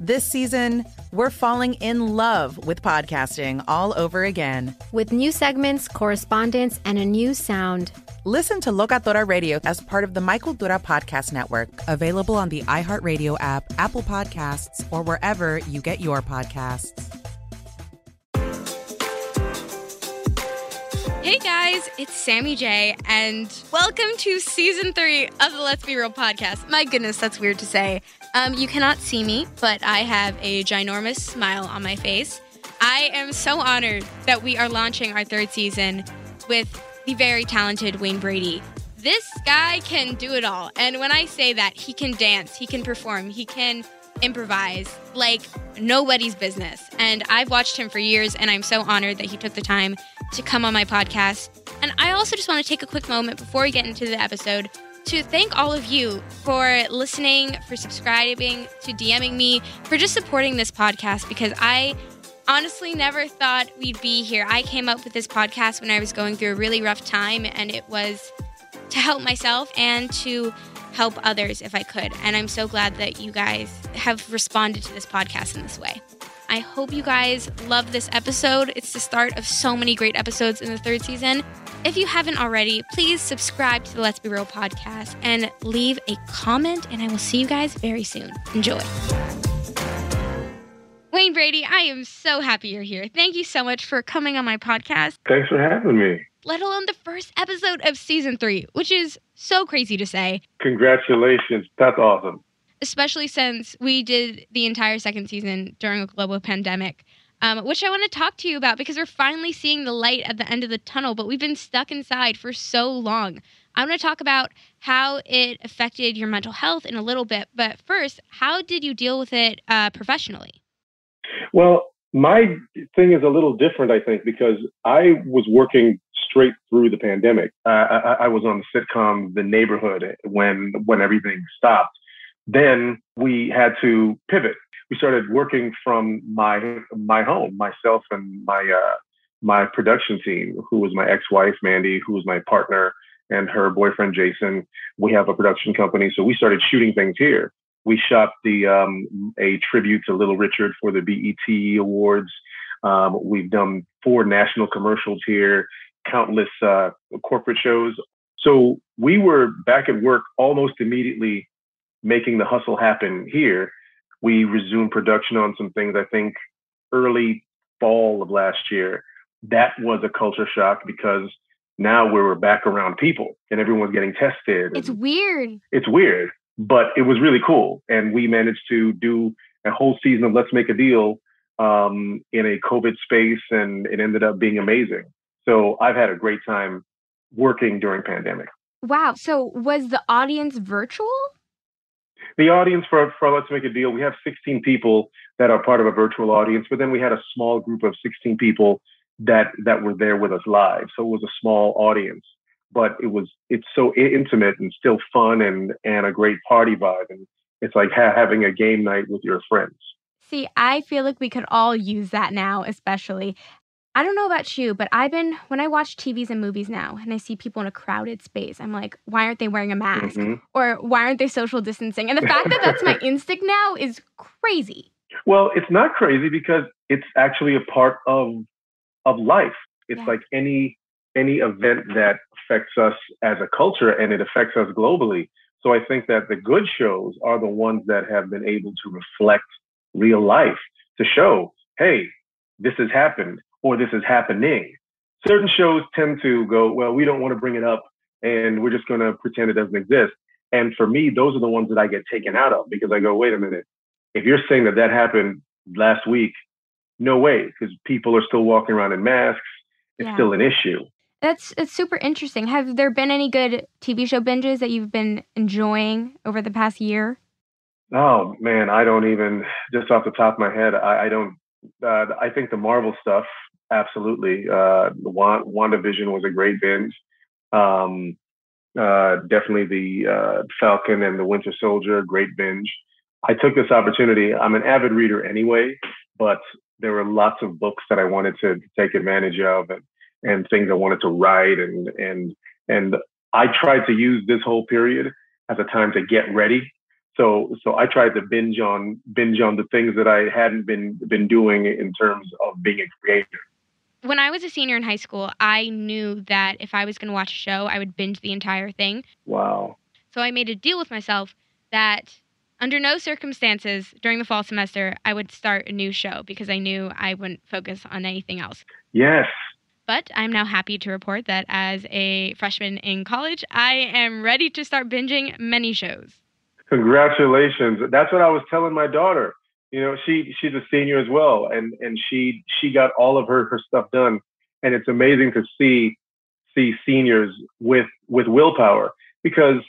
This season, we're falling in love with podcasting all over again. With new segments, correspondence, and a new sound. Listen to Locatora Radio as part of the My Cultura Podcast Network, available on the iHeartRadio app, Apple Podcasts, or wherever you get your podcasts. Hey guys, it's Sammy J, and welcome to season three of the Let's Be Real podcast. My goodness, that's weird to say. Um, you cannot see me, but I have a ginormous smile on my face. I am so honored that we are launching our third season with the very talented Wayne Brady. This guy can do it all. And when I say that, he can dance, he can perform, he can improvise like nobody's business. And I've watched him for years, and I'm so honored that he took the time to come on my podcast. And I also just want to take a quick moment before we get into the episode to thank all of you for listening, for subscribing, to DMing me, for just supporting this podcast because I honestly never thought we'd be here. I came up with this podcast when I was going through a really rough time, and it was to help myself and to help others if I could. And I'm so glad that you guys have responded to this podcast in this way. I hope you guys love this episode. It's the start of so many great episodes in the third season. If you haven't already, please subscribe to the Let's Be Real podcast and leave a comment, and I will see you guys very soon. Enjoy. Wayne Brady, I am so happy you're here. Thank you so much for coming on my podcast. Thanks for having me. Let alone the first episode of season three, which is so crazy to say. Congratulations. That's awesome. Especially since we did the entire second season during a global pandemic, um, which I want to talk to you about because we're finally seeing the light at the end of the tunnel, but we've been stuck inside for so long. I want to talk about how it affected your mental health in a little bit, but first, how did you deal with it uh, professionally? Well, my thing is a little different, I think, because I was working straight through the pandemic. Uh, I, I, was on the sitcom The Neighborhood when when everything stopped. Then we had to pivot. We started working from my my home, myself and my uh, my production team, who was my ex-wife Mandy, who was my partner, and her boyfriend Jason. We have a production company, so we started shooting things here. We shot the um, a tribute to Little Richard for the BET Awards. Um, we've done four national commercials here, countless uh, corporate shows. So we were back at work almost immediately, making the hustle happen here. We resumed production on some things. I think early fall of last year. That was a culture shock because now we were back around people and everyone's getting tested. It's weird. It's weird, but it was really cool. And we managed to do a whole season of Let's Make a Deal um, in a COVID space, and it ended up being amazing. So I've had a great time working during pandemic. Wow. So was the audience virtual? The audience for, for Let's Make a Deal, we have 16 people that are part of a virtual audience, but then we had a small group of 16 people that that were there with us live. So it was a small audience, but it was it's so intimate and still fun and and a great party vibe. And it's like ha- having a game night with your friends. See, I feel like we could all use that now, especially. I don't know about you, but I've been when I watch TVs and movies now and I see people in a crowded space, I'm like, why aren't they wearing a mask? Mm-hmm. Or why aren't they social distancing? And the fact that that's my instinct now is crazy. Well, it's not crazy because it's actually a part of of life. It's yeah. like any any event that affects us as a culture and it affects us globally. So I think that the good shows are the ones that have been able to reflect real life to show, hey, this has happened or this is happening. Certain shows tend to go, well, we don't want to bring it up and we're just going to pretend it doesn't exist. And for me, those are the ones that I get taken out of because I go, wait a minute. If you're saying that that happened last week, no way, because people are still walking around in masks. It's yeah. still an issue. That's it's super interesting. Have there been any good TV show binges that you've been enjoying over the past year? Oh man, I don't even just off the top of my head. I, I don't. Uh, I think the Marvel stuff absolutely. Uh, Wand- WandaVision was a great binge. Um, uh, definitely the uh, Falcon and the Winter Soldier, great binge. I took this opportunity. I'm an avid reader anyway, but there were lots of books that I wanted to, to take advantage of and, and things I wanted to write and and and I tried to use this whole period as a time to get ready. So so I tried to binge on binge on the things that I hadn't been been doing in terms of being a creator. When I was a senior in high school, I knew that if I was going to watch a show, I would binge the entire thing. Wow. So I made a deal with myself that under no circumstances during the fall semester I would start a new show because I knew I wouldn't focus on anything else. Yes. But I'm now happy to report that as a freshman in college, I am ready to start binging many shows. Congratulations. That's what I was telling my daughter. You know, she she's a senior as well and and she she got all of her her stuff done and it's amazing to see see seniors with with willpower because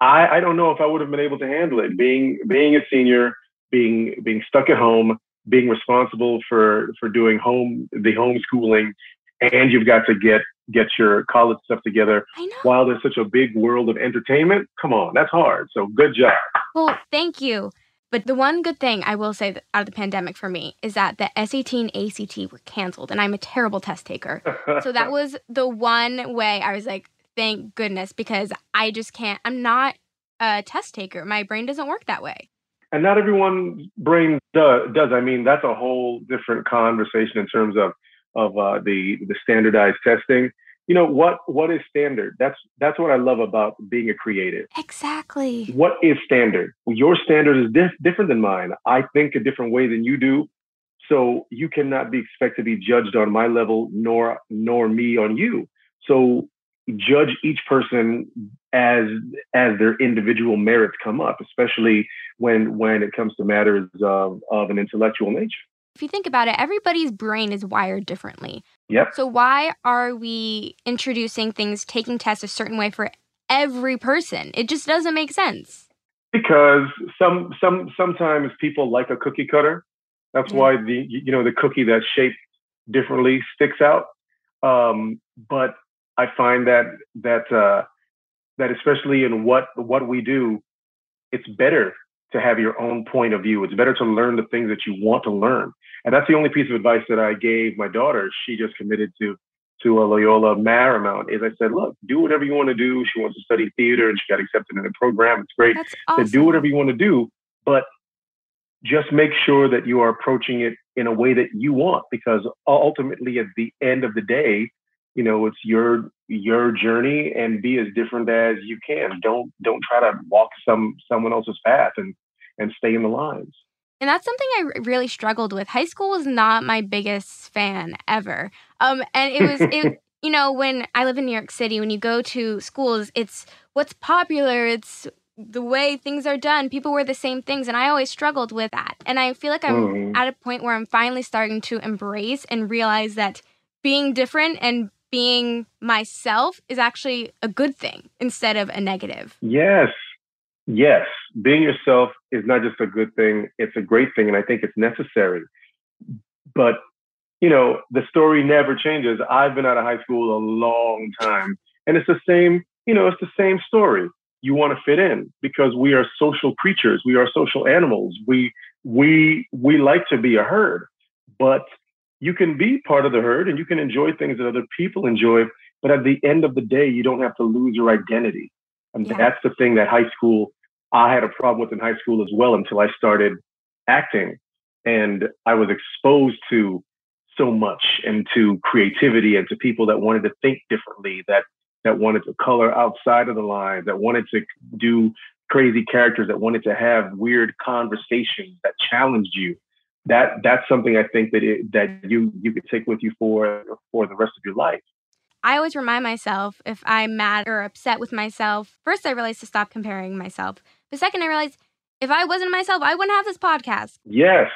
I, I don't know if I would have been able to handle it. Being being a senior, being being stuck at home, being responsible for for doing home the homeschooling, and you've got to get get your college stuff together while there's such a big world of entertainment. Come on, that's hard. So good job. Well, thank you. But the one good thing I will say out of the pandemic for me is that the SAT and ACT were canceled, and I'm a terrible test taker. so that was the one way I was like, thank goodness because I just can't. I'm not a test taker. My brain doesn't work that way. And not everyone's brain does. does. I mean, that's a whole different conversation in terms of of uh, the the standardized testing. You know what what is standard? That's that's what I love about being a creative. Exactly. What is standard? Your standard is dif- different than mine. I think a different way than you do. So you cannot be expected to be judged on my level, nor nor me on you. So judge each person as as their individual merits come up, especially when when it comes to matters of, of an intellectual nature. If you think about it, everybody's brain is wired differently. Yep. So why are we introducing things, taking tests a certain way for every person? It just doesn't make sense. Because some some sometimes people like a cookie cutter. That's why the you know the cookie that's shaped differently sticks out. Um, but I find that that uh, that especially in what what we do, it's better to have your own point of view. It's better to learn the things that you want to learn, and that's the only piece of advice that I gave my daughter. She just committed to to a Loyola Marymount. Is I said, look, do whatever you want to do. She wants to study theater, and she got accepted in a program. It's great. That's awesome. So do whatever you want to do, but just make sure that you are approaching it in a way that you want, because ultimately, at the end of the day, you know it's your your journey and be as different as you can don't don't try to walk some someone else's path and and stay in the lines And that's something I really struggled with. High school was not my biggest fan ever. Um, and it was, it, you know, when I live in New York City, when you go to schools, it's what's popular, it's the way things are done. People wear the same things. And I always struggled with that. And I feel like I'm mm. at a point where I'm finally starting to embrace and realize that being different and being myself is actually a good thing instead of a negative. Yes. Yes. Being yourself is not just a good thing, it's a great thing. And I think it's necessary. But, you know, the story never changes. I've been out of high school a long time. And it's the same, you know, it's the same story. You want to fit in because we are social creatures. We are social animals. We we we like to be a herd. But you can be part of the herd and you can enjoy things that other people enjoy. But at the end of the day, you don't have to lose your identity. Um, and yeah. that's the thing that high school, I had a problem with in high school as well until I started acting. And I was exposed to so much and to creativity and to people that wanted to think differently, that that wanted to color outside of the lines, that wanted to do crazy characters, that wanted to have weird conversations that challenged you that that's something I think that it, that you you could take with you for for the rest of your life. I always remind myself if I'm mad or upset with myself. First, I realized to stop comparing myself. The second, I realized if I wasn't myself, I wouldn't have this podcast. Yes.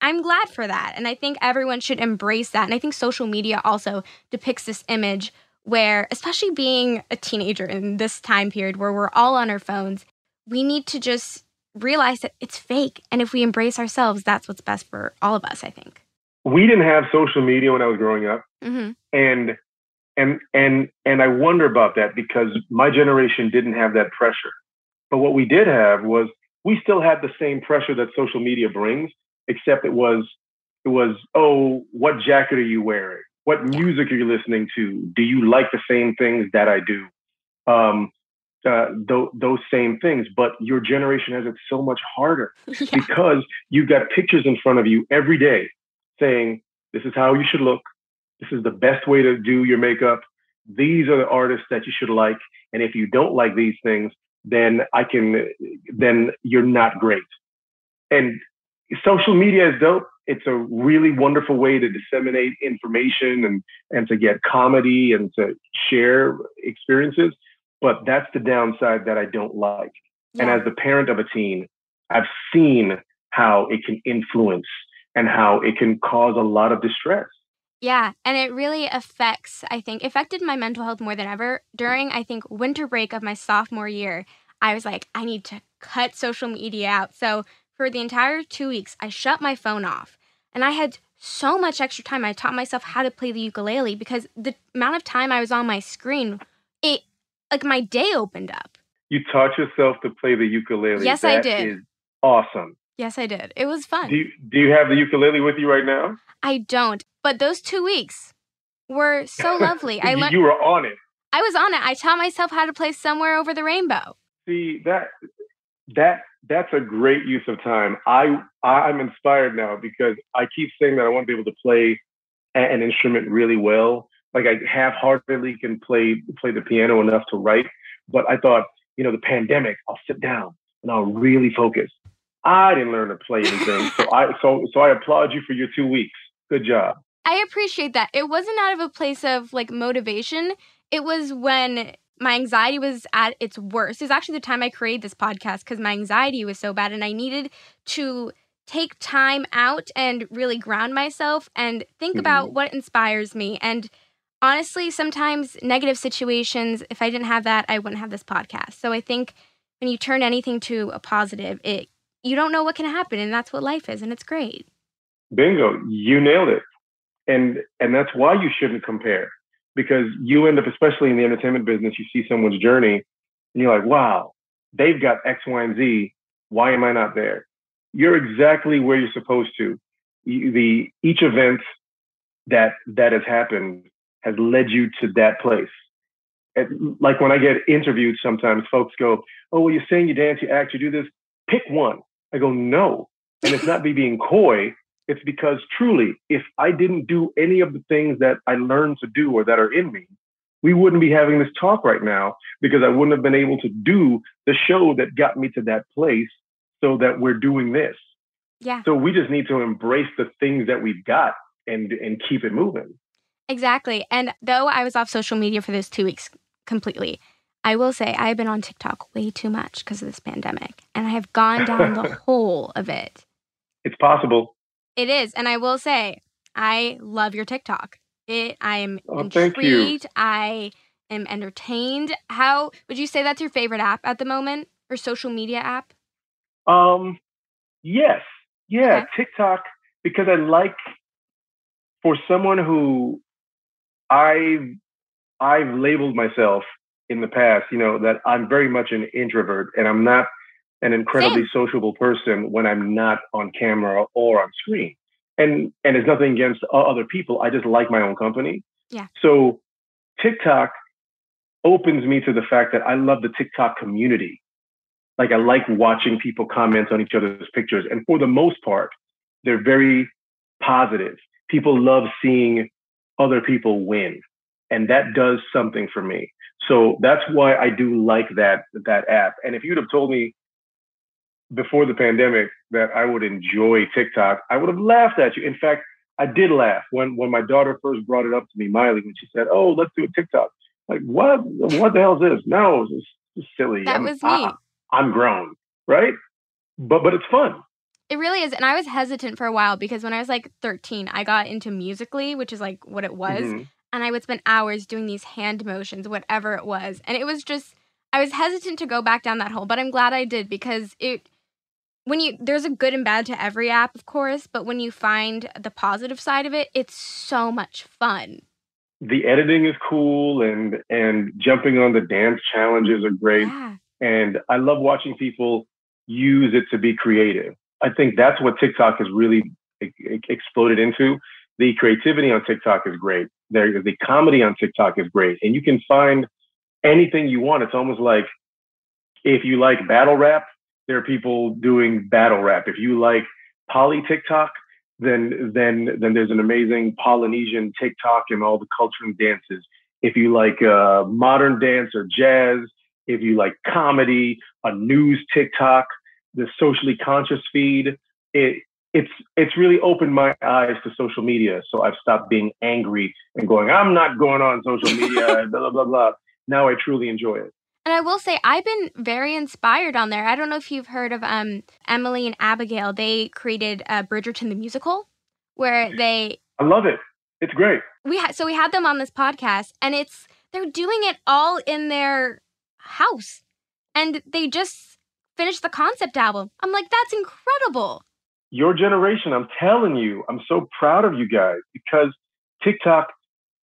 I'm glad for that. And I think everyone should embrace that. And I think social media also depicts this image where, especially being a teenager in this time period where we're all on our phones, we need to just realize that it's fake. And if we embrace ourselves, that's what's best for all of us, I think. We didn't have social media when I was growing up. Mm-hmm. And and and and I wonder about that because my generation didn't have that pressure. But what we did have was we still had the same pressure that social media brings, except it was it was, oh, what jacket are you wearing? What music are you listening to? Do you like the same things that I do? Um, uh, th- those same things, but your generation has it so much harder yeah. because you've got pictures in front of you every day saying, this is how you should look. This is the best way to do your makeup. These are the artists that you should like. And if you don't like these things, then I can, then you're not great. And social media is dope. It's a really wonderful way to disseminate information and, and to get comedy and to share experiences but that's the downside that I don't like. Yeah. And as the parent of a teen, I've seen how it can influence and how it can cause a lot of distress. Yeah, and it really affects, I think, affected my mental health more than ever. During, I think, winter break of my sophomore year, I was like, I need to cut social media out. So for the entire two weeks, I shut my phone off. And I had so much extra time. I taught myself how to play the ukulele because the amount of time I was on my screen, it like my day opened up. You taught yourself to play the ukulele. Yes, that I did. Awesome. Yes, I did. It was fun. Do you, do you have the ukulele with you right now? I don't. But those two weeks were so lovely. I learned. You were on it. I was on it. I taught myself how to play somewhere over the rainbow. See that that that's a great use of time. I I'm inspired now because I keep saying that I want to be able to play an instrument really well, like I half-heartedly can play play the piano enough to write, but I thought, you know, the pandemic, I'll sit down and I'll really focus. I didn't learn to play anything, so I so so I applaud you for your two weeks. Good job. I appreciate that. It wasn't out of a place of like motivation. It was when my anxiety was at its worst. It was actually the time I created this podcast because my anxiety was so bad and I needed to take time out and really ground myself and think mm-hmm. about what inspires me. And honestly, sometimes negative situations, if I didn't have that, I wouldn't have this podcast. So I think when you turn anything to a positive, it you don't know what can happen, and that's what life is, and it's great. Bingo, you nailed it. And and that's why you shouldn't compare. Because you end up, especially in the entertainment business, you see someone's journey and you're like, wow, they've got X, Y, and Z. Why am I not there? You're exactly where you're supposed to. The each event that that has happened has led you to that place. And like when I get interviewed, sometimes folks go, "Oh, well, you sing, you dance, you act, you do this. Pick one." I go, "No," and it's not me being coy. It's because truly, if I didn't do any of the things that I learned to do or that are in me, we wouldn't be having this talk right now because I wouldn't have been able to do the show that got me to that place so that we're doing this. Yeah. So we just need to embrace the things that we've got and and keep it moving. Exactly. And though I was off social media for those two weeks completely, I will say I have been on TikTok way too much because of this pandemic, and I have gone down the hole of it. It's possible. It is, and I will say I love your TikTok. It. I am Oh, intrigued. I am entertained. How would you say that's your favorite app at the moment, or social media app? Um, yes, yeah, TikTok because I like for someone who I've I've labeled myself in the past, you know, that I'm very much an introvert and I'm not an incredibly sociable person when I'm not on camera or on screen. And and it's nothing against other people. I just like my own company. Yeah. So TikTok opens me to the fact that I love the TikTok community. Like I like watching people comment on each other's pictures. And for the most part, they're very positive. People love seeing other people win. And that does something for me. So that's why I do like that that app. And if you'd have told me before the pandemic that I would enjoy TikTok, I would have laughed at you. In fact, I did laugh when when my daughter first brought it up to me, Miley, when she said, "Oh, let's do a TikTok." Like, what? What the hell is this? No, it's just silly. That I'm, was me. I, I'm grown, right? But but it's fun. It really is. And I was hesitant for a while because when I was like 13, I got into Musical.ly, which is like what it was. Mhm. And I would spend hours doing these hand motions, whatever it was. And it was just, I was hesitant to go back down that hole, but I'm glad I did because it, when you, there's a good and bad to every app, of course, but when you find the positive side of it, it's so much fun. the editing is cool and and jumping on the dance challenges are great. And i love watching people use it to be creative. I think that's what tiktok has really exploded into. The creativity on tiktok is great. There the comedy on tiktok is great. And you can find anything you want. It's almost like if you like battle rap there are people doing battle rap if you like poly tiktok then then then there's an amazing Polynesian TikTok and all the culture and dances. If you like uh, modern dance or jazz, if you like comedy, a news TikTok, the socially conscious feed, it it's it's really opened my eyes to social media. So I've stopped being angry and going, I'm not going on social media, blah blah blah blah. Now I truly enjoy it. And I will say, I've been very inspired on there. I don't know if you've heard of um, Emily and Abigail. They created uh, Bridgerton the musical, where they I love it. It's great. we had so we had them on this podcast, and it's they're doing it all in their house, and they just finished the concept album. I'm like, that's incredible. your generation, I'm telling you, I'm so proud of you guys because TikTok,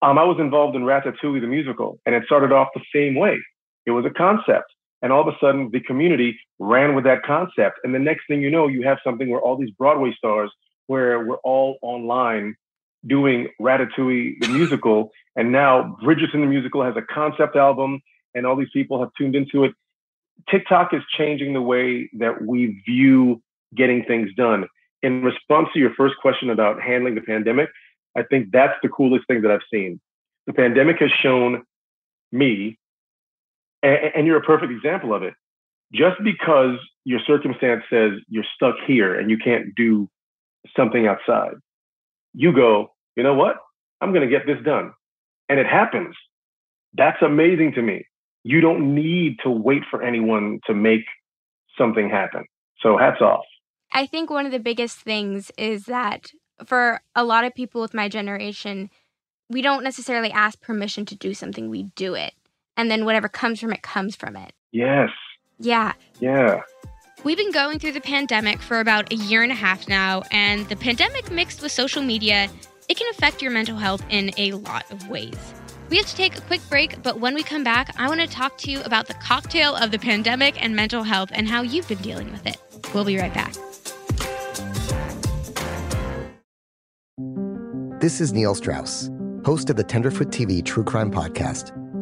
um, I was involved in Ratatouille the musical, and it started off the same way. It was a concept. And all of a sudden, the community ran with that concept. And the next thing you know, you have something where all these Broadway stars, where we're all online doing Ratatouille the musical. And now Bridgerton the musical has a concept album, and all these people have tuned into it. TikTok is changing the way that we view getting things done. In response to your first question about handling the pandemic, I think that's the coolest thing that I've seen. The pandemic has shown me, and, and you're a perfect example of it. Just because your circumstance says you're stuck here and you can't do something outside, you go, you know what? I'm going to get this done. And it happens. That's amazing to me. You don't need to wait for anyone to make something happen. So hats off. I think one of the biggest things is that for a lot of people with my generation, we don't necessarily ask permission to do something, we do it. And then whatever comes from it comes from it. Yes. Yeah. Yeah. We've been going through the pandemic for about a year and a half now, and the pandemic mixed with social media, it can affect your mental health in a lot of ways. We have to take a quick break, but when we come back, I want to talk to you about the cocktail of the pandemic and mental health and how you've been dealing with it. We'll be right back. This is Neil Strauss, host of the Tenderfoot TV true crime podcast,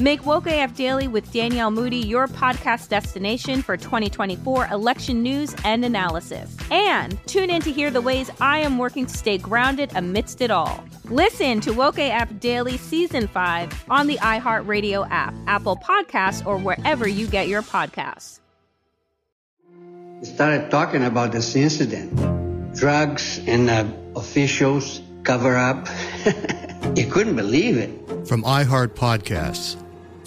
Make Woke AF Daily with Danielle Moody your podcast destination for 2024 election news and analysis. And tune in to hear the ways I am working to stay grounded amidst it all. Listen to Woke AF Daily Season 5 on the iHeartRadio app, Apple Podcasts, or wherever you get your podcasts. started talking about this incident. Drugs and uh, officials cover up. you couldn't believe it. From iHeart Podcasts.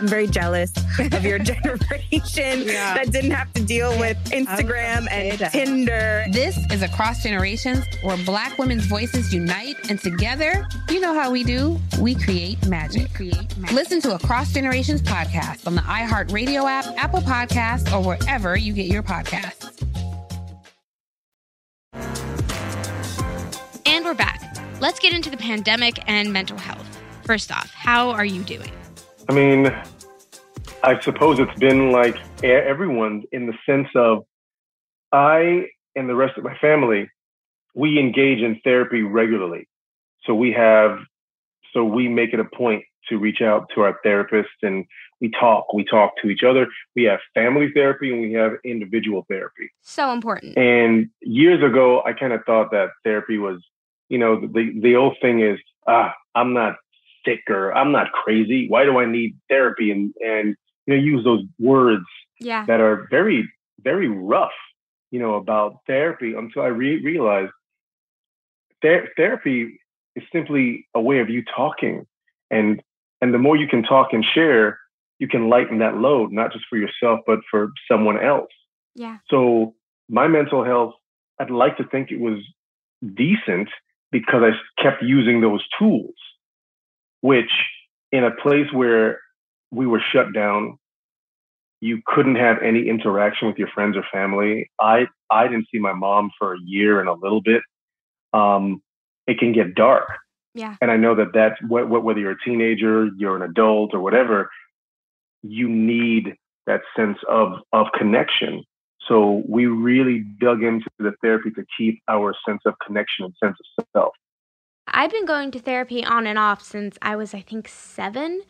I'm very jealous of your generation Yeah. that didn't have to deal with Instagram and Tinder. This is Across Generations, where Black women's voices unite, and together, you know how we do. We create magic. Listen to Across Generations podcast on the iHeartRadio app, Apple Podcasts, or wherever you get your podcasts. And we're back. Let's get into the pandemic and mental health. First off, how are you doing? I mean, I suppose it's been like everyone in the sense of I and the rest of my family, we engage in therapy regularly. So we have, so we make it a point to reach out to our therapist and we talk. We talk to each other. We have family therapy and we have individual therapy. So important. And years ago, I kind of thought that therapy was, you know, the the old thing is, ah, I'm not sick or I'm not crazy. Why do I need therapy? And and you know, use those words Yeah. that are very very rough, you know, about therapy. Until I re- realized ther- therapy is simply a way of you talking, and and the more you can talk and share, you can lighten that load, not just for yourself but for someone else. Yeah. So my mental health, I'd like to think it was decent because I kept using those tools, which in a place where we were shut down, you couldn't have any interaction with your friends or family. I I didn't see my mom for a year and a little bit. Um, it can get dark, Yeah. and I know that that's wh- wh- whether you're a teenager, you're an adult, or whatever, you need that sense of of connection. So we really dug into the therapy to keep our sense of connection and sense of self. I've been going to therapy on and off since I was, I think, seven.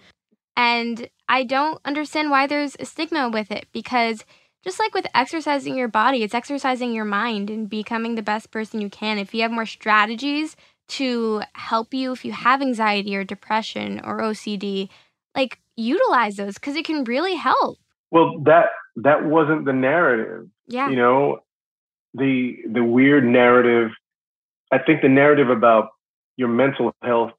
And I don't understand why there's a stigma with it because just like with exercising your body, it's exercising your mind and becoming the best person you can. If you have more strategies to help you if you have anxiety or depression or OCD, like utilize those because it can really help. Well, that that wasn't the narrative. Yeah. You know, the the weird narrative. I think the narrative about your mental health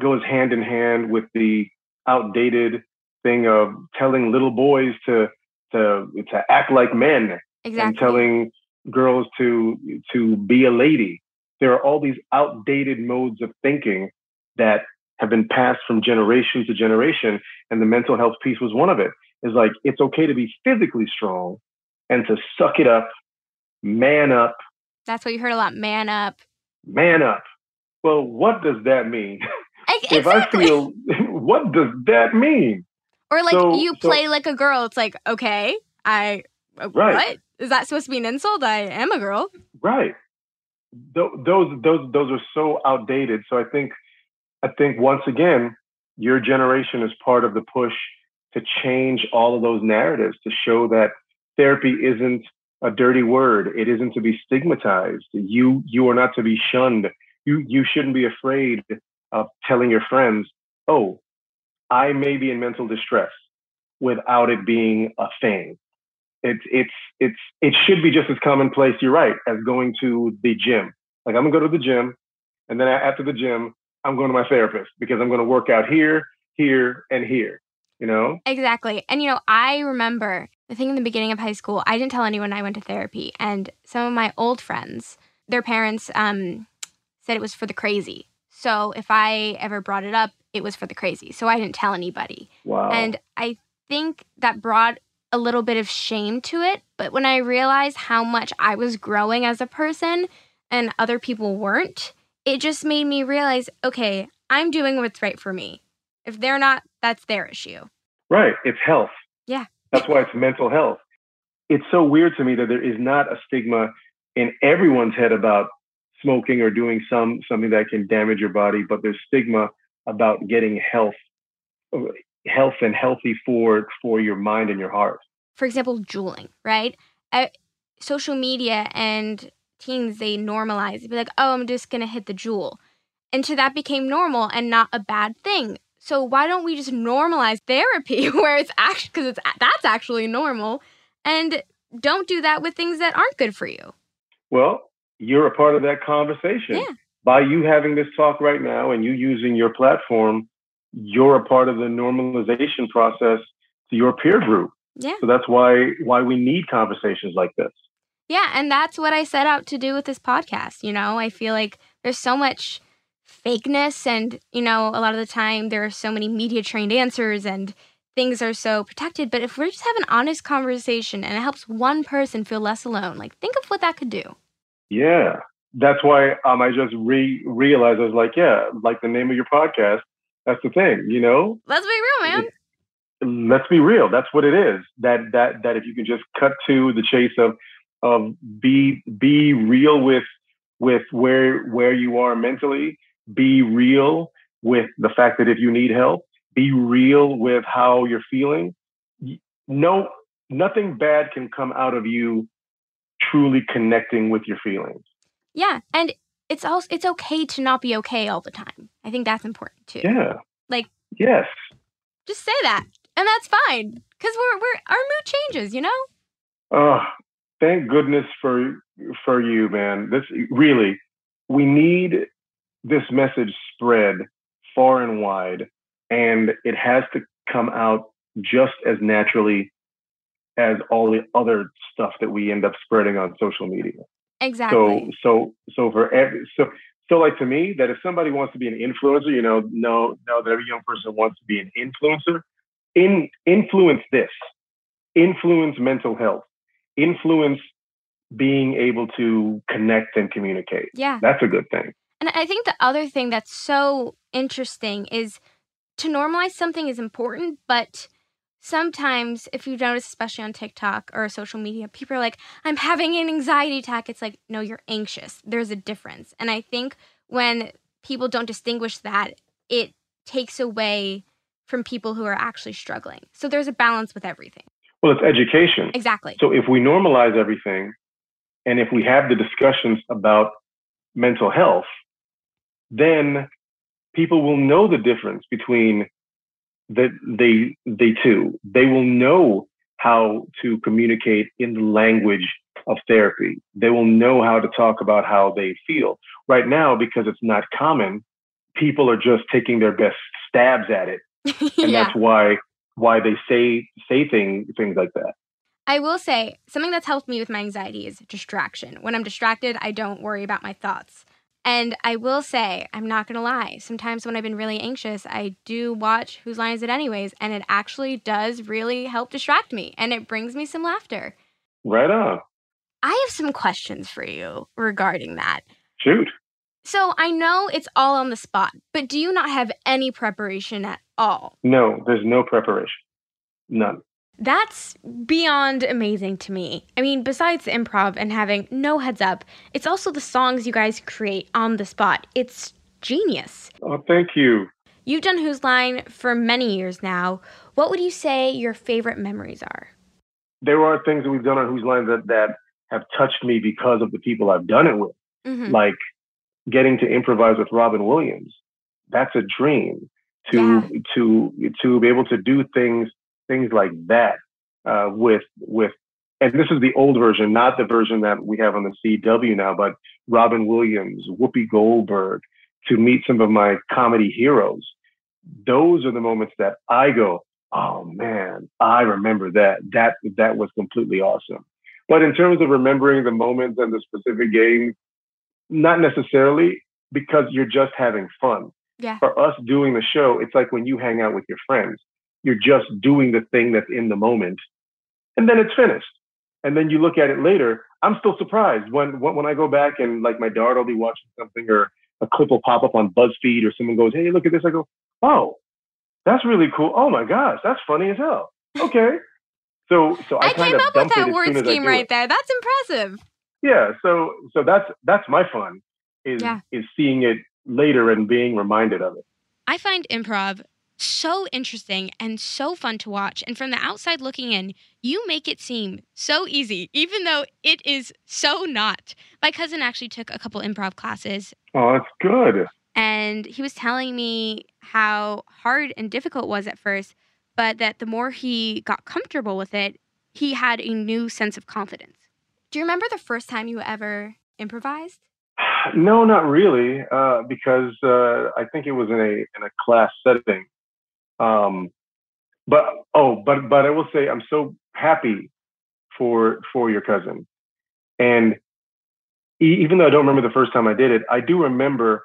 goes hand in hand with the outdated thing of telling little boys to to to act like men and telling girls to to be a lady. There are all these outdated modes of thinking that have been passed from generation to generation, and the mental health piece was one of it. Is like it's okay to be physically strong and to suck it up, man up, That's what you heard a lot man up. man up. Well, what does that mean? Ex- if I feel, what does that mean? Or like So- you so- play like a girl. It's like, okay, I uh, Right. what? Is that supposed to be an insult? I am a girl. Right. Tho- those those those are so outdated. So I think I think once again, your generation is part of the push to change all of those narratives to show that therapy isn't a dirty word. It isn't to be stigmatized. You you are not to be shunned. You you shouldn't be afraid of telling your friends, "Oh, I may be in mental distress," without it being a thing it's it's it's it should be just as commonplace. You're right as going to the gym. Like I'm gonna go to the gym, and then after the gym, I'm going to my therapist because I'm gonna work out here, here, and here. You know? Exactly. And you know, I remember the thing in the beginning of high school, I didn't tell anyone I went to therapy. And some of my old friends, their parents um, said it was for the crazy. So if I ever brought it up, it was for the crazy. So I didn't tell anybody. Wow. And I think that brought a little bit of shame to it. But when I realized how much I was growing as a person and other people weren't, it just made me realize okay, I'm doing what's right for me. If they're not, that's their issue. Right. It's health. Yeah. That's why it's mental health. It's so weird to me that there is not a stigma in everyone's head about smoking or doing some something that can damage your body, but there's stigma about getting health, health and healthy for for your mind and your heart. for example, juuling, right? Uh, social media and teens, they normalize. They'd be like, oh, I'm just going to hit the JUUL. And so that became normal and not a bad thing. So why don't we just normalize therapy where it's actually, because it's that's actually normal, and don't do that with things that aren't good for you. Well, you're a part of that conversation. Yeah. By you having this talk right now and you using your platform, you're a part of the normalization process to your peer group. Yeah. So that's why why we need conversations like this. Yeah, and that's what I set out to do with this podcast. You know, I feel like there's so much fakeness, and, you know, a lot of the time there are so many media trained answers and things are so protected. But if we're just having an honest conversation and it helps one person feel less alone, like think of what that could do. Yeah. That's why um, I just re realized I was like, yeah, like the name of your podcast. That's the thing, you know. Let's be real, man. Let's be real. That's what it is. That that that if you can just cut to the chase of of be be real with with where where you are mentally, be real with the fact that if you need help, be real with how you're feeling. No, nothing bad can come out of you truly connecting with your feelings. Yeah, and it's also it's okay to not be okay all the time. I think that's important too. Yeah. Like yes. Just say that, and that's fine because we're we're our mood changes, you know. Oh, thank goodness for for you, man. This really, we need this message spread far and wide, and it has to come out just as naturally as all the other stuff that we end up spreading on social media. Exactly. So so so for every so so like to me that if somebody wants to be an influencer, you know, know know that every young person wants to be an influencer. In influence this, influence mental health, influence being able to connect and communicate. Yeah. That's a good thing. And I think the other thing that's so interesting is to normalize something is important, but sometimes if you notice especially on tiktok or social media people are like i'm having an anxiety attack. It's like no you're anxious. There's a difference. And i think when people don't distinguish that it takes away from people who are actually struggling. So there's a balance with everything. Well it's education. Exactly. So if we normalize everything and if we have the discussions about mental health then people will know the difference between that they they too they will know how to communicate in the language of therapy they will know how to talk about how they feel right now because it's not common people are just taking their best stabs at it and yeah. that's why why they say say things things like that I will say something that's helped me with my anxiety is distraction. When I'm distracted, I don't worry about my thoughts. And I will say, I'm not going to lie. Sometimes when I've been really anxious, I do watch Whose Line Is It Anyways? And it actually does really help distract me and it brings me some laughter. right on I have some questions for you regarding that. shoot So I know it's all on the spot, but do you not have any preparation at all? no there's no preparation none That's beyond amazing to me. I mean, besides the improv and having no heads up, it's also the songs you guys create on the spot. It's genius. oh thank you You've done Whose Line for many years now. What would you say your favorite memories are? there are things that we've done on Whose Line that that have touched me because of the people i've done it with Mhm. like getting to improvise with Robin Williams. That's a dream to to to be able to do things things like that uh, with with and this is the old version, not the version that we have on the CW now, but Robin Williams, Whoopi Goldberg, to meet some of my comedy heroes. Those are the moments that I go, oh man, I remember that. That that was completely awesome. But in terms of remembering the moments and the specific games, not necessarily because you're just having fun. Yeah. For us doing the show, it's like when you hang out with your friends, you're just doing the thing that's in the moment and then it's finished. And then you look at it later. I'm still surprised when, when, when I go back and like my daughter will be watching something or a clip will pop up on BuzzFeed or someone goes, Hey, look at this. I go, Oh, that's really cool. Oh my gosh, that's funny as hell. Okay. So, so I, I came up with that word soon as I scheme right it. there. That's impressive. Yeah. So, so that's, that's my fun is, Yeah. is seeing it later and being reminded of it. I find improv so interesting and so fun to watch. And from the outside looking in, you make it seem so easy, even though it is so not. My cousin actually took a couple improv classes, Oh, that's good. and he was telling me how hard and difficult it was at first, but that the more he got comfortable with it, he had a new sense of confidence. Do you remember the first time you ever improvised? No, not really, uh, because uh, I think it was in a in a class setting. Um, but oh, but but I will say I'm so happy for for your cousin, and e- even though I don't remember the first time I did it, I do remember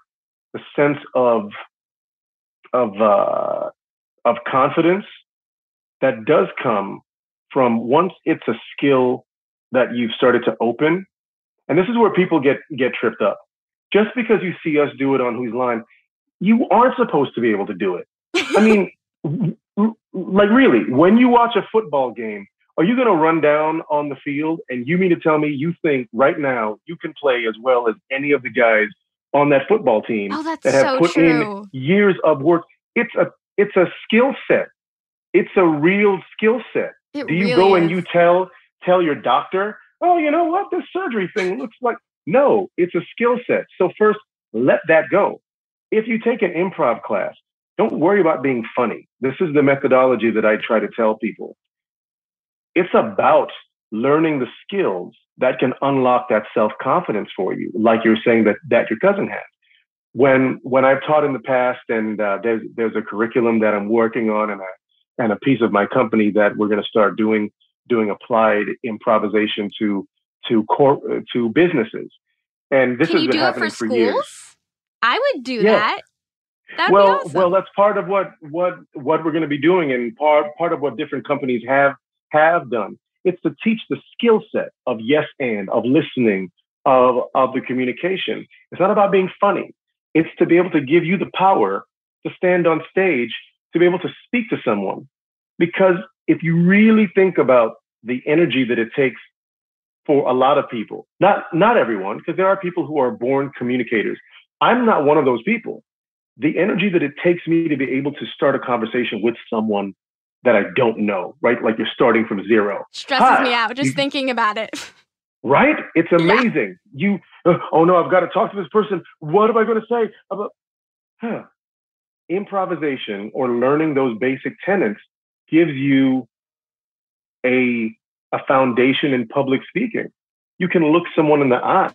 the sense of of uh, of confidence that does come from once it's a skill that you've started to open. And this is where people get get tripped up. Just because you see us do it on Whose Line, you aren't supposed to be able to do it. I mean, like really, when you watch a football game, are you going to run down on the field and you mean to tell me you think right now you can play as well as any of the guys on that football team Oh, that's that have so put true. in years of work? It's a it's a skill set. It's a real skill set. It Do you really go and you tell tell your doctor, oh, you know what, this surgery thing looks like no, it's a skill set. So first, let that go. If you take an improv class, don't worry about being funny. This is the methodology that I try to tell people. It's about learning the skills that can unlock that self-confidence for you, like you're saying that that your cousin has. When when I've taught in the past, and uh, there's there's a curriculum that I'm working on, and a and a piece of my company that we're going to start doing doing applied improvisation to to cor- to businesses. And this Can has you been do it happening for for schools? years. I would do Yeah. that. That'd well, awesome. well, that's part of what what what we're going to be doing, and part part of what different companies have have done. It's to teach the skill set of yes and of listening of of the communication. It's not about being funny. It's to be able to give you the power to stand on stage to be able to speak to someone. Because if you really think about the energy that it takes for a lot of people, not not everyone, because there are people who are born communicators. I'm not one of those people the energy that it takes me to be able to start a conversation with someone that I don't know, right? Like you're starting from zero. Stresses Hi. me out just You- thinking about it. right? It's amazing. You, uh, oh no, I've got to talk to this person. What am I going to say about? Huh. Improvisation or learning those basic tenets gives you a a foundation in public speaking. You can look someone in the eye.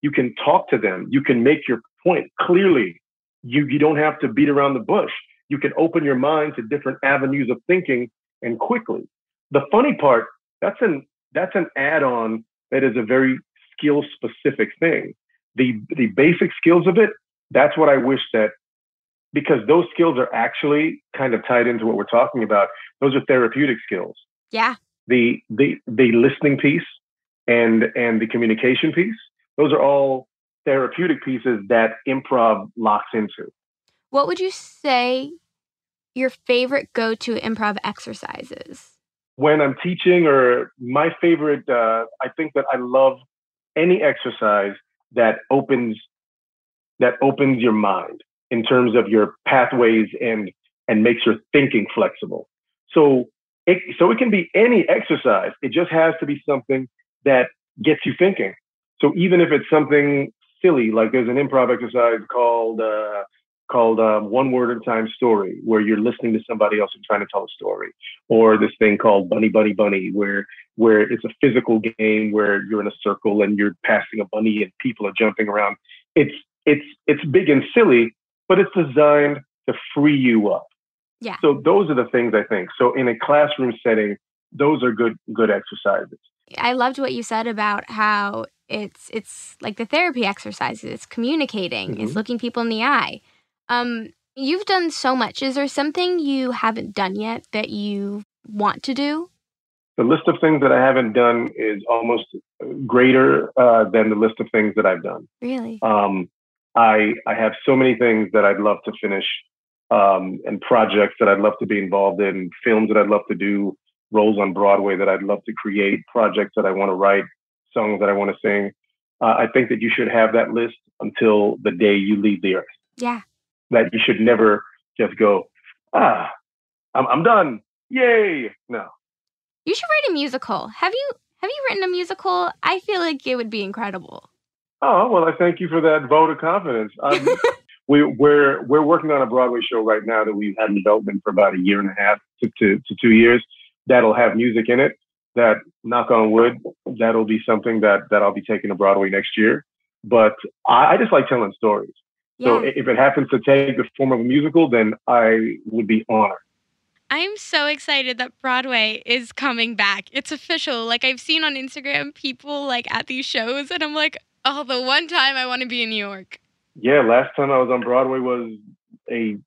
You can talk to them. You can make your point clearly. You you don't have to beat around the bush. You can open your mind to different avenues of thinking and quickly. The funny part, that's an that's an add-on that is a very skill specific thing. The the basic skills of it, that's what I wish that because those skills are actually kind of tied into what we're talking about. Those are therapeutic skills. Yeah. The the the listening piece and and the communication piece, those are all therapeutic pieces that improv locks into. What would you say your favorite go to improv exercises? when I'm teaching, or my favorite, uh, I think that I love any exercise that opens that opens your mind in terms of your pathways and and makes your thinking flexible. So it so it can be any exercise. It just has to be something that gets you thinking. So even if it's something silly, like there's an improv exercise called uh, called um, one word at a time story, where you're listening to somebody else and trying to tell a story, or this thing called bunny bunny bunny, where where it's a physical game where you're in a circle and you're passing a bunny and people are jumping around. It's it's it's big and silly, but it's designed to free you up. Yeah. So those are the things I think. So in a classroom setting, those are good good exercises. I loved what you said about how it's it's like the therapy exercises. It's communicating. It's Mhm. looking people in the eye. Um, you've done so much. Is there something you haven't done yet that you want to do? The list of things that I haven't done is almost greater uh, than the list of things that I've done. Really? Um, I I have so many things that I'd love to finish, um, and projects that I'd love to be involved in, films that I'd love to do, roles on Broadway that I'd love to create, projects that I want to write, songs that I want to sing. Uh, I think that you should have that list until the day you leave the earth. Yeah. That you should never just go, ah, I'm I'm done, yay! No, You should write a musical. Have you have you written a musical? I feel like it would be incredible. Oh well, I thank you for that vote of confidence. Um, we, we're we're working on a Broadway show right now that we've had in development for about a year and a half to, to, to two years. That'll have music in it. That knock on wood, that'll be something that that I'll be taking to Broadway next year. But I, I just like telling stories. So if it happens to take the form of a musical, then I would be honored. I'm so excited that Broadway is coming back. It's official. Like I've seen on Instagram people like at these shows and I'm like, "Oh, the one time I want to be in New York." Yeah, last time I was on Broadway was a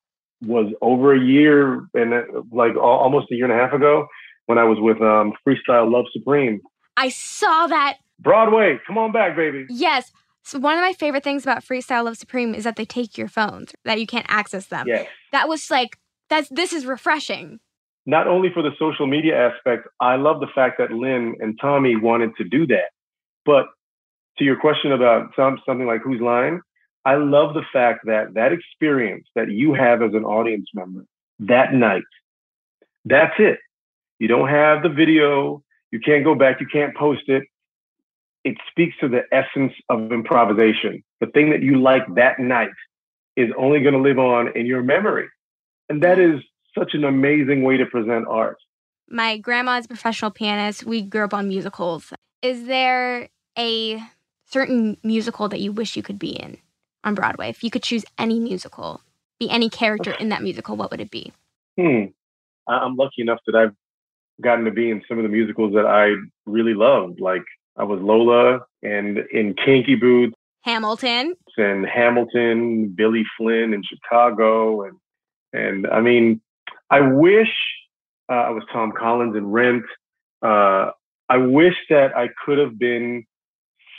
was over a year and uh, like almost a year and a half ago when I was with um, Freestyle Love Supreme. I saw that. Broadway, come on back, baby. Yes. So one of my favorite things about Freestyle Love Supreme is that they take your phones, that you can't access them. Yes. That was like that's this is refreshing. Not only for the social media aspect, I love the fact that Lin and Tommy wanted to do that. But to your question about some, something like Whose Line, I love the fact that that experience that you have as an audience member that night, that's it. You don't have the video. You can't go back. You can't post it. It speaks to the essence of improvisation. The thing that you like that night is only going to live on in your memory. And that is such an amazing way to present art. My grandma's a professional pianist. We grew up on musicals. Is there a certain musical that you wish you could be in on Broadway? If you could choose any musical, be any character in that musical, what would it be? Hmm. I'm lucky enough that I've gotten to be in some of the musicals that I really loved. Like I was Lola and in Kinky Boots Hamilton. and Hamilton, Billy Flynn in Chicago, and and I mean, I wish uh, I was Tom Collins in Rent. Uh, I wish that I could have been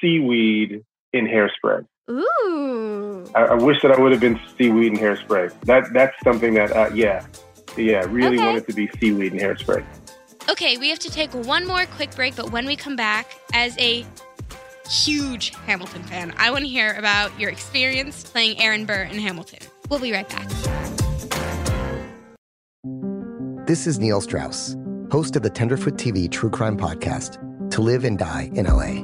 seaweed in Hairspray. Ooh. I, I wish that I would have been seaweed in Hairspray. That that's something that uh, yeah, yeah, really Okay. wanted to be seaweed in Hairspray. Okay, we have to take one more quick break, but when we come back, as a huge Hamilton fan, I want to hear about your experience playing Aaron Burr in Hamilton. We'll be right back. This is Neil Strauss, host of the Tenderfoot TV True Crime Podcast, To Live and Die in LA.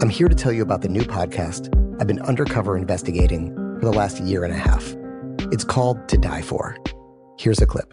I'm here to tell you about the new podcast I've been undercover investigating for the last year and a half. It's called To Die For. Here's a clip.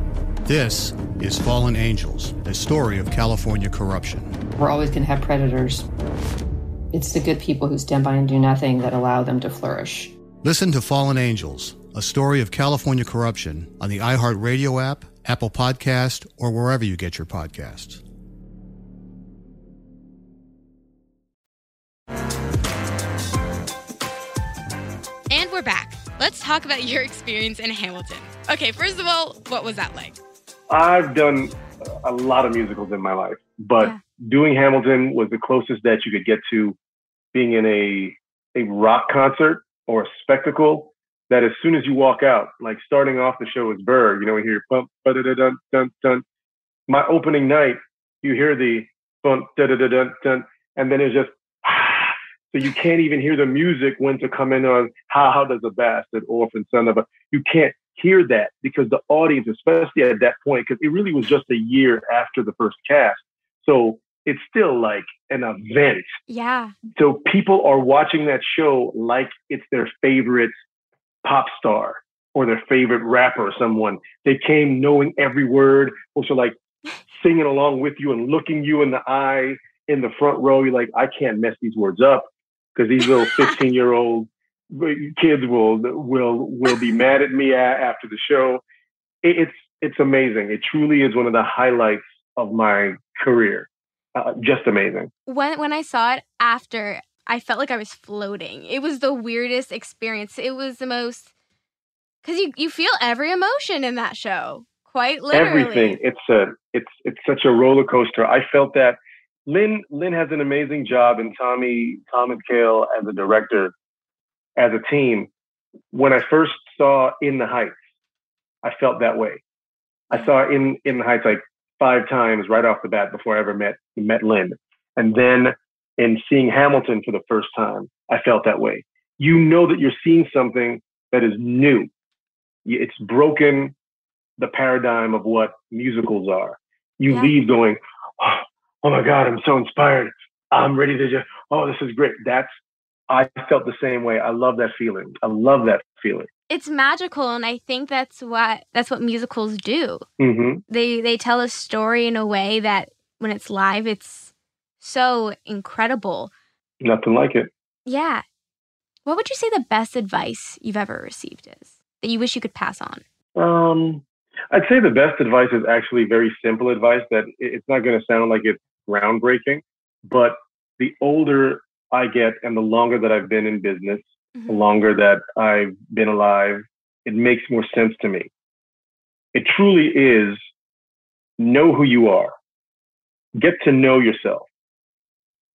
This is Fallen Angels, a story of California corruption. We're always going to have predators. It's the good people who stand by and do nothing that allow them to flourish. Listen to Fallen Angels a story of California corruption on the iHeartRadio app, Apple Podcast, or wherever you get your podcasts. And we're back. Let's talk about your experience in Hamilton. Okay, first of all, what was that like? I've done a lot of musicals in my life, but yeah. doing Hamilton was the closest that you could get to being in a a rock concert or a spectacle that as soon as you walk out, like starting off the show is Burr, you know, we hear bump, dun dun dun dun. My opening night, you hear the bump, da da da dun dun, and then it's just so you can't even hear the music when to come in on how how does a bastard orphan son of a you can't hear that because the audience, especially at that point, because it really was just a year after the first cast, so it's still like an event. Yeah. So people are watching that show like it's their favorite pop star or their favorite rapper or someone. They came knowing every word, also like singing along with you and looking you in the eye in the front row. You're like, I can't mess these words up because these little 15 year old kids will will will be mad at me after the show. It's it's amazing. It truly is one of the highlights of my career. Uh, just amazing. When when I saw it after I felt like I was floating. It was the weirdest experience. It was the most because you you feel every emotion in that show, quite literally. Everything. It's a it's it's such a roller coaster. I felt that Lin Lin has an amazing job, and Tommy Tom and Kail as a director, as a team. When I first saw In the Heights, I felt that way. I saw In In the Heights like five times right off the bat before I ever met met Lin, and then in seeing Hamilton for the first time, I felt that way. You know that you're seeing something that is new. It's broken the paradigm of what musicals are. You yeah. leave going, oh, oh my God, I'm so inspired. I'm ready to just, oh, this is great. That's, I felt the same way. I love that feeling. I love that feeling. It's magical, and I think that's what that's what musicals do. Mm-hmm. They they tell a story in a way that when it's live, it's so incredible. Nothing like it. Yeah. What would you say the best advice you've ever received is that you wish you could pass on? Um, I'd say the best advice is actually very simple advice that it's not going to sound like it's groundbreaking, but the older I get and the longer that I've been in business, mm-hmm. the longer that I've been alive, it makes more sense to me. It truly is know who you are, get to know yourself.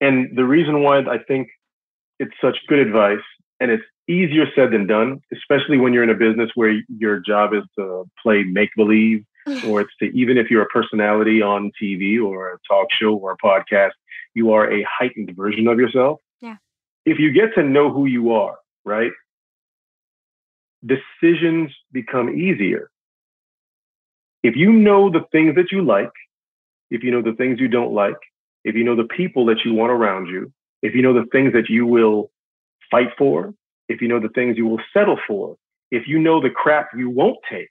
And the reason why I think it's such good advice and it's easier said than done, especially when you're in a business where your job is to play make believe or it's to even if you're a personality on TV or a talk show or a podcast, you are a heightened version of yourself. If you get to know who you are, right? Decisions become easier. If you know the things that you like, if you know the things you don't like, if you know the people that you want around you, if you know the things that you will fight for, if you know the things you will settle for, if you know the crap you won't take,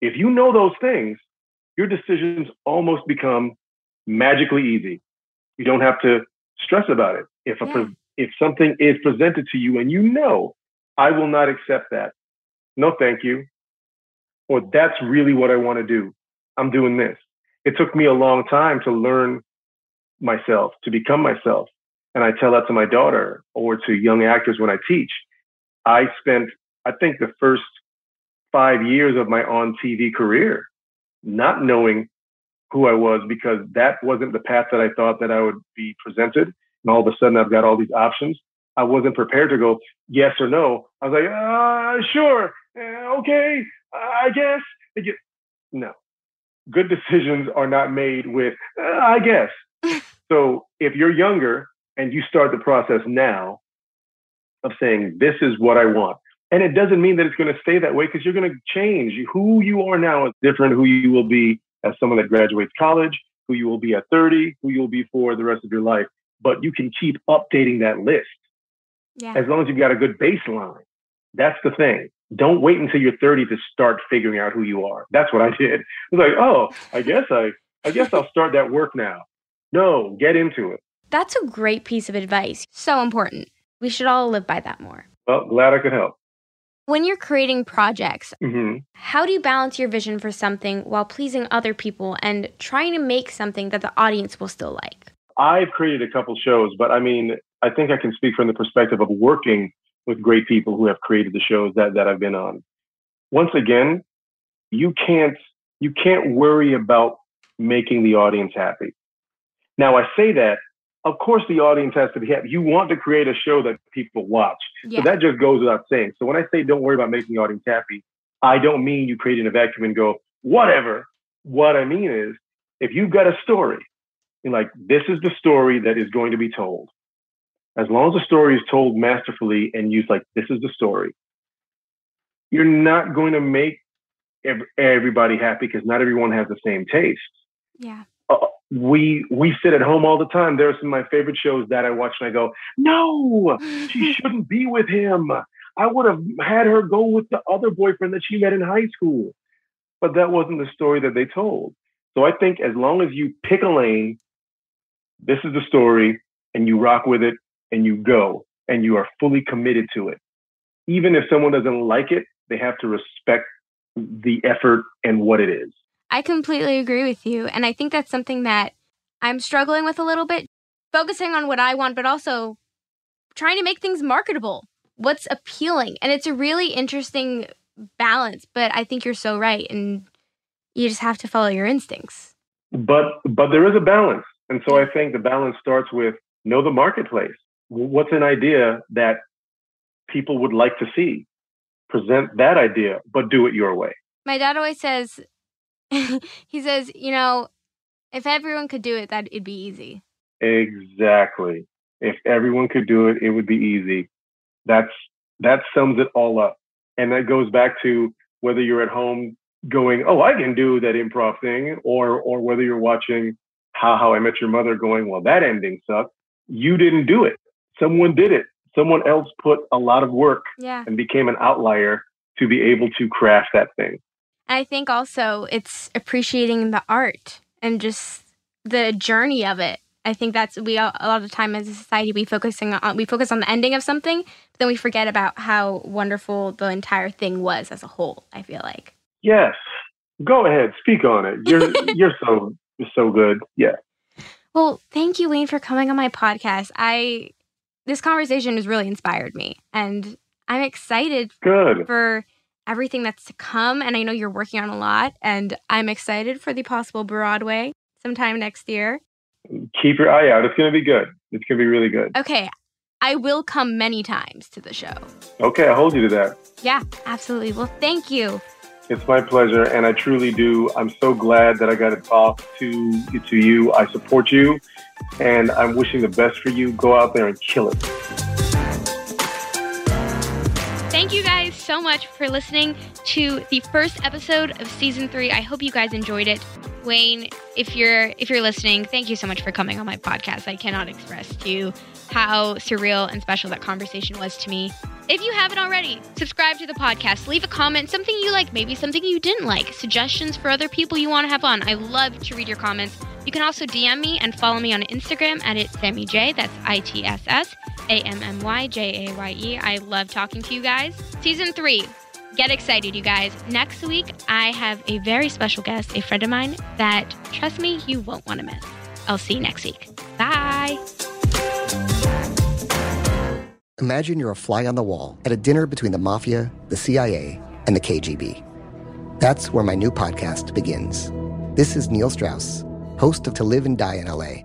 if you know those things, your decisions almost become magically easy. You don't have to stress about it. If a yeah. if something is presented to you and you know, I will not accept that. No, thank you. Or that's really what I want to do. I'm doing this. It took me a long time to learn myself, to become myself. And I tell that to my daughter or to young actors when I teach. I spent, I think, the first five years of my on TV career not knowing who I was because that wasn't the path that I thought that I would be presented. And all of a sudden, I've got all these options. I wasn't prepared to go yes or no. I was like, uh, sure, uh, okay, I guess. No, good decisions are not made with uh, I guess. so if you're younger and you start the process now of saying this is what I want, and it doesn't mean that it's going to stay that way because you're going to change. Who you are now is different who you will be as someone that graduates college, who you will be at 30, who you'll be for the rest of your life. But you can keep updating that list yeah. as long as you've got a good baseline. That's the thing. Don't wait until you're 30 to start figuring out who you are. That's what I did. I was like, oh, I guess I, I guess I'll start that work now. No, get into it. That's a great piece of advice. So important. We should all live by that more. Well, glad I could help. When you're creating projects, mm-hmm. how do you balance your vision for something while pleasing other people and trying to make something that the audience will still like? I've created a couple shows, but I mean, I think I can speak from the perspective of working with great people who have created the shows that, that I've been on. Once again, you can't you can't worry about making the audience happy. Now I say that of course the audience has to be happy. You want to create a show that people watch. Yeah. So that just goes without saying. So when I say don't worry about making the audience happy, I don't mean you create in a vacuum and go, whatever. What I mean is if you've got a story, you're like, this is the story that is going to be told. As long as the story is told masterfully and used like, this is the story, you're not going to make everybody happy because not everyone has the same taste. Yeah Uh, we we sit at home all the time. There are some of my favorite shows that I watch and I go, no, she shouldn't be with him. I would have had her go with the other boyfriend that she met in high school. But that wasn't the story that they told. So I think as long as you pick a lane, this is the story, and you rock with it and you go and you are fully committed to it. Even if someone doesn't like it, they have to respect the effort and what it is. I completely agree with you. And I think that's something that I'm struggling with a little bit, focusing on what I want, but also trying to make things marketable. What's appealing? And it's a really interesting balance, but I think you're so right. And you just have to follow your instincts. But but there is a balance. And so I think the balance starts with know the marketplace. What's an idea that people would like to see? Present that idea, but do it your way. My dad always says he says, you know, if everyone could do it, that it'd be easy. Exactly. If everyone could do it, it would be easy. That's that sums it all up. And that goes back to whether you're at home going, "Oh, I can do that improv thing," or or whether you're watching How How I Met Your Mother going, "Well, that ending sucked." You didn't do it. Someone did it. Someone else put a lot of work yeah. and became an outlier to be able to craft that thing. I think also it's appreciating the art and just the journey of it. I think that's we a lot of time as a society we focusing on we focus on the ending of something, but then we forget about how wonderful the entire thing was as a whole. I feel like. Yes, go ahead, speak on it. You're you're so you're so good. Yeah. Well, thank you, Wayne, for coming on my podcast. I this conversation has really inspired me, and I'm excited Good. for everything that's to come. And I know you're working on a lot, and I'm excited for the possible Broadway sometime next year. Keep your eye out. It's going to be good. It's going to be really good. Okay, I will come many times to the show. Okay, I hold you to that. Yeah, absolutely. Well, thank you. It's my pleasure, and I truly do. I'm so glad that I got to talk to to you. I support you, and I'm wishing the best for you. Go out there and kill it. So much for listening to the first episode of season three. I hope you guys enjoyed it. Wayne, if you're if you're listening, thank you so much for coming on my podcast. I cannot express to you how surreal and special that conversation was to me. If you haven't already, subscribe to the podcast, leave a comment, something you like, maybe something you didn't like, suggestions for other people you want to have on. I love to read your comments. You can also DM me and follow me on Instagram at it's Sammy Jaye. That's I T S S A M M Y J A Y E. I love talking to you guys. Season three. Get excited, you guys. Next week, I have a very special guest, a friend of mine that, trust me, you won't want to miss. I'll see you next week. Bye. Imagine you're a fly on the wall at a dinner between the mafia, the CIA, and the KGB. That's where my new podcast begins. This is Neil Strauss, host of To Live and Die in LA,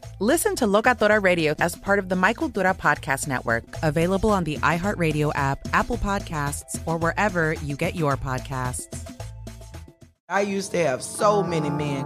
Listen to Locatora Radio as part of the My Cultura Podcast Network, available on the iHeartRadio app, Apple Podcasts, or wherever you get your podcasts. I used to have so many men.